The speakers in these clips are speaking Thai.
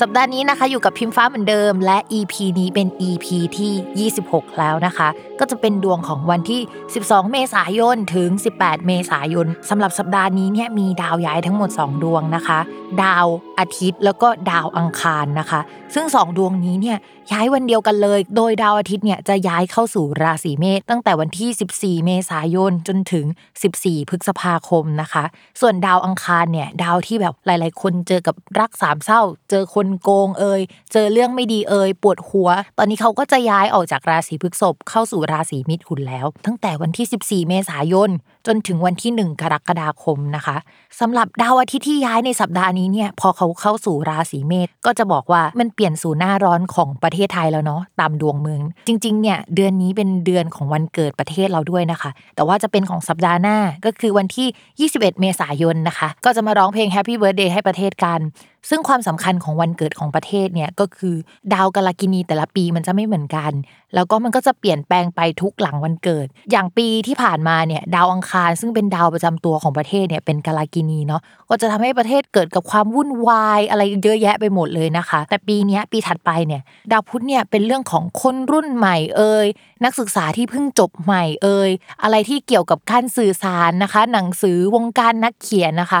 สัปดาห์นี้นะคะอยู่กับพิมฟ้าเหมือนเดิม และ EP นี้เป็น EP ที่ 26 แล้วนะคะ ก็จะเป็นดวงของวันที่ 12 เมษายนถึง 18 เมษายนสำหรับสัปดาห์นี้เนี่ยมีดาวย้ายทั้งหมด 2 ดวงนะคะ ดาวอาทิตย์แล้วก็ดาวอังคารนะคะ ซึ่ง 2 ดวงนี้เนี่ยย้ายวันเดียวกันเลย โดยดาวอาทิตย์เนี่ยจะย้ายเข้าสู่ราศีเมษตั้งแต่วันที่ 14 เมษายนจนถึง 14 พฤษภาคมนะคะ ส่วนดาวอังคารเนี่ยดาวที่แบบหลาย ๆ คนเจอกับรักสามเศร้าเจอคนโกงเอ่ยเจอเรื่องไม่ดีเอ่ยปวดหัว ตอนนี้เขาก็จะย้ายออกจากราศีพฤษภเข้าสู่ราศีมิถุนแล้ว ตั้งแต่วันที่ 14 เมษายนจนถึงวันที่ 1 กรกฎาคมนะคะสำหรับดาวอาทิตย์ที่ย้ายในสัปดาห์นี้เนี่ยพอเขาเข้าสู่ราศีเมษก็จะบอกว่ามันเปลี่ยนสู่หน้าร้อนของประเทศไทยแล้วเนาะตามดวงเมือง จริงๆเนี่ยเดือนนี้เป็นเดือนของวันเกิดประเทศเราด้วยนะคะ แต่ว่าจะเป็นของสัปดาห์หน้าก็คือวันที่ 21 เมษายนนะคะ ก็จะมาร้องเพลง Happy Birthday ให้ประเทศกัน ซึ่งความสำคัญของวันเกิดของประเทศเนี่ยก็คือดาวกาลกินีแต่ละปีมันจะไม่เหมือนกัน แล้วก็มันก็จะเปลี่ยนแปลงไปทุกหลังวันเกิด อย่างปีที่ผ่านมาเนี่ยดาวอังคาร ซึ่งเป็นดาวประจำตัวของประเทศเนี่ยเป็นกาลกินีเนาะก็จะทำให้ประเทศเกิดกับความวุ่นวายอะไรเยอะแยะไปหมดเลยนะคะ แต่ปีนี้ปีถัดไปเนี่ยดาวพุธเนี่ยเป็นเรื่องของคนรุ่นใหม่เอ่ยนักศึกษาที่เพิ่งจบใหม่เอ่ยอะไรที่เกี่ยวกับการสื่อสารนะคะ หนังสือวงการนักเขียนนะคะ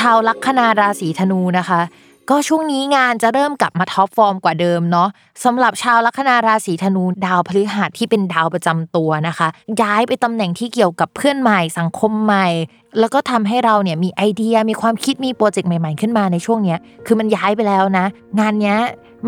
ชาวลัคนาราศีธนูนะคะ ก็ช่วงนี้งานจะเริ่มกลับมา top form กว่าเดิมเนาะสำหรับชาวลัคนาราศีธนูดาวพฤหัสที่เป็นดาวประจำตัวนะคะ ย้ายไปตำแหน่งที่เกี่ยวกับเพื่อนใหม่สังคมใหม่ แล้วก็ทำให้เราเนี่ยมีไอเดียมีความคิดมีโปรเจกต์ใหม่ ๆขึ้นมาในช่วงเนี้ยคือมันย้ายไปแล้วนะ งานเนี้ย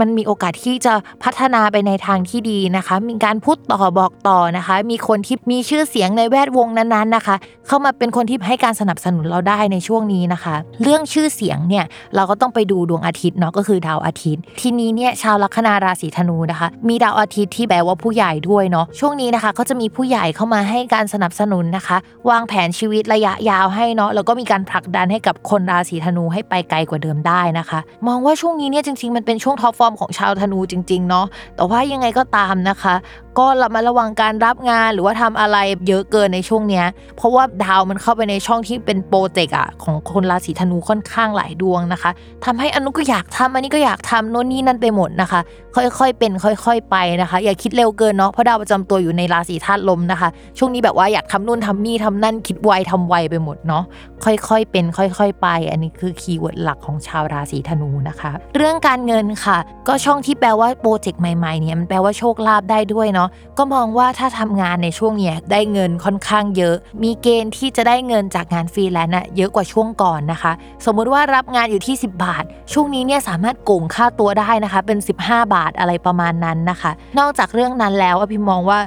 มันมีโอกาสที่จะพัฒนาไปในทางที่ดีนะคะ มีการพูดต่อบอกต่อนะคะ มีคนที่มีชื่อเสียงในแวดวงนั้นๆนะคะ เข้ามาเป็นคนที่ให้การสนับสนุนเราได้ในช่วงนี้นะคะ เรื่องชื่อเสียงเนี่ยเราก็ต้องไปดูดวงอาทิตย์เนาะก็คือดาวอาทิตย์ ทีนี้เนี่ยชาวลัคนาราศีธนูนะคะ มีดาวอาทิตย์ที่แปลว่าผู้ใหญ่ด้วยเนาะช่วงนี้นะคะก็จะมีผู้ใหญ่เข้ามาให้การสนับสนุนนะคะ วางแผนชีวิตระยะยาวให้เนาะแล้วก็มีการผลักดันให้กับคนราศีธนูให้ไปไกลกว่าเดิมได้นะคะ มองว่าช่วงนี้เนี่ยจริงๆมันเป็นช่วง top form ของชาวธนูจริงๆเนาะแต่ว่ายังไงก็ตามนะคะก็ระมัดระวังการรับงานหรือว่าทำอะไรเยอะเกินในช่วงเนี้ย เพราะว่าดาวมันเข้าไปในช่องที่เป็นโปรเจกต์อะของคนราศีธนูค่อนข้างหลายดวงนะคะทำให้อันนู้นก็อยากทำอันนี้ก็อยากทำโน่นนี่นั่นไปหมดนะคะ ค่อยๆ เป็นค่อย ๆ ไปนะคะ อย่าคิดเร็วเกินเนาะเพราะดาวประจำตัวอยู่ในราศีธาตุลมนะคะ ช่วงนี้แบบว่าอยากทำนู่นทำนี่ทำนั่นคิดไวทำไวไปหมดเนาะค่อยๆ เป็นค่อย ๆ ไป อันนี้คือ keyword หลักของชาวราศีธนูนะคะ เรื่องการเงินค่ะ ก็ช่องที่แปลว่าโปรเจกต์ใหม่ๆเนี่ยมันแปลว่าโชคลาภได้ด้วยเนาะก็มองว่าถ้าทำงานในช่วงเนี้ยได้เงินค่อนข้างเยอะ มีเกณฑ์ที่จะได้เงินจากงานฟรีแลนซ์อะเยอะกว่าช่วงก่อนนะคะ สมมุติว่ารับงานอยู่ที่ 10 บาท ช่วงนี้เนี่ยสามารถโก่งค่าตัวได้นะคะ เป็น 15 บาทอะไรประมาณนั้นนะคะ นอกจากเรื่องนั้นแล้วอะพิมพ์มองว่า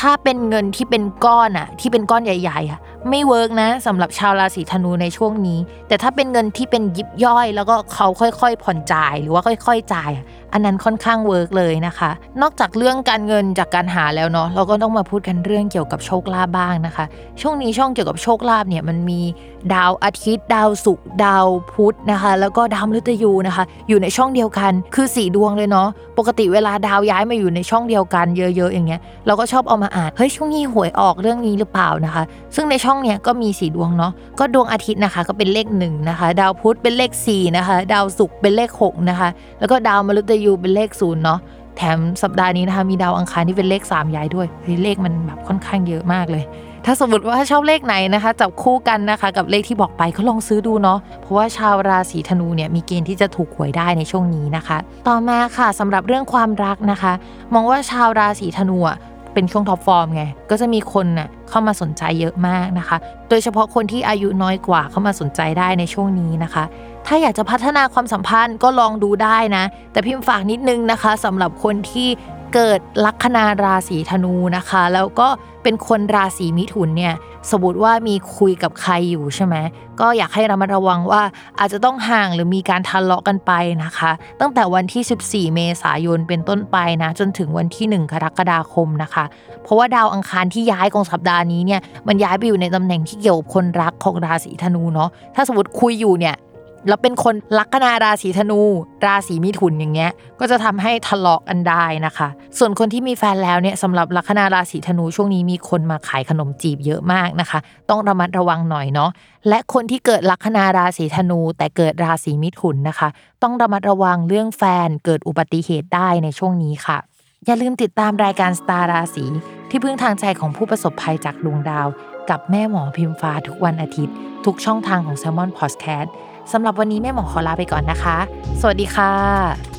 ถ้าเป็นเงินที่เป็นก้อนอะที่เป็นก้อนใหญ่ๆอะไม่ work นะสำหรับชาวราศีธนูในช่วงนี้ แต่ถ้าเป็นเงินที่เป็นยิบย่อย แล้วก็เขาค่อยๆ ผ่อนจ่ายหรือว่าค่อย ๆ จ่าย อันนั้นค่อนข้าง work เลยนะคะ นอกจากเรื่องการเงินจากการหาแล้วเนาะเราก็ต้องมาพูดกันเรื่องเกี่ยวกับโชคลาภบ้างนะคะ ช่วงนี้ช่องเกี่ยวกับโชคลาภเนี่ยมันมีดาวอาทิตย์ ดาวศุกร์ดาวพุธนะคะ แล้วก็ดาวมฤตยูนะคะ อยู่ในช่องเดียวกันคือสี่ดวงเลยเนาะปกติเวลาดาวย้ายมาอยู่ในช่องเดียวกันเยอะๆอย่างเงี้ยเราก็ชอบเอามาอ่านเฮ้ยช่วงนี้หวยออกเรื่องนี้หรือเปล่านะคะ ซึ่งในช่องเนี้ยก็มีสีดวงเนาะก็ดวงอาทิตย์นะคะ ก็เป็นเลขหนึ่งนะคะ ดาวพุธเป็นเลข4นะคะ ดาวศุกร์เป็นเลข6นะคะ แล้วก็ดาวมฤตยูยูเป็นเลขศูนย์เนาะแถมสัปดาห์นี้นะคะมีดาวอังคารที่เป็นเลข 3 ย้ายด้วยเฮ้ยเลขมันแบบค่อนข้างเยอะมากเลย ถ้าสมมติว่าชอบเลขไหนนะคะ จับคู่กันนะคะ กับเลขที่บอกไปก็ลองซื้อดูเนาะเพราะว่าชาวราศีธนูเนี่ยมีเกณฑ์ที่จะถูกหวยได้ในช่วงนี้นะคะ ต่อมาค่ะสำหรับเรื่องความรักนะคะ มองว่าชาวราศีธนูอะเป็นช่วง top form ไง ก็จะมีคนน่ะเข้ามาสนใจเยอะมากนะคะ โดยเฉพาะคนที่อายุน้อยกว่าเข้ามาสนใจได้ในช่วงนี้นะคะ ถ้าอยากจะพัฒนาความสัมพันธ์ก็ลองดูได้นะ แต่พิมพ์ฝากนิดนึงนะคะสำหรับคนที่เกิดลัคนาราศีธนูนะคะ แล้วก็เป็นคนราศีมิถุนเนี่ยสมมติว่ามีคุยกับใครอยู่ใช่ไหมก็อยากให้ระมัดระวังว่าอาจจะต้องห่างหรือมีการทะเลาะกันไปนะคะ ตั้งแต่วันที่ 14 เมษายนเป็นต้นไปนะ จนถึงวันที่ 1 กรกฎาคมนะคะ เพราะว่าดาวอังคารที่ย้ายของสัปดาห์นี้เนี่ยมันย้ายไปอยู่ในตำแหน่งที่เกี่ยวกับคนรักของราศีธนูเนาะถ้าสมมติคุยอยู่เนี่ย แล้วเป็นคนลัคนาราศีธนู ราศีมิถุนอย่างเงี้ย ก็จะทำให้ทะเลาะกันได้นะคะ ส่วนคนที่มีแฟนแล้วเนี่ยสำหรับลัคนาราศีธนูช่วงนี้มีคนมาขายขนมจีบเยอะมากนะคะ ต้องระมัดระวังหน่อยเนาะและคนที่เกิดลัคนาราศีธนู แต่เกิดราศีมิถุนนะคะ ต้องระมัดระวังเรื่องแฟนเกิดอุบัติเหตุได้ในช่วงนี้ค่ะ อย่าลืมติดตามรายการสตาร์ราศีที่พึ่งทางใจของผู้ประสบภัยจากดวงดาว กับแม่หมอพิมฟ้าทุกวันอาทิตย์ ทุกช่องทางของ s ซ l m o n Podcast สำหรับวันนี้แม่หมอขอลาไปก่อนนะคะ สวัสดีค่ะ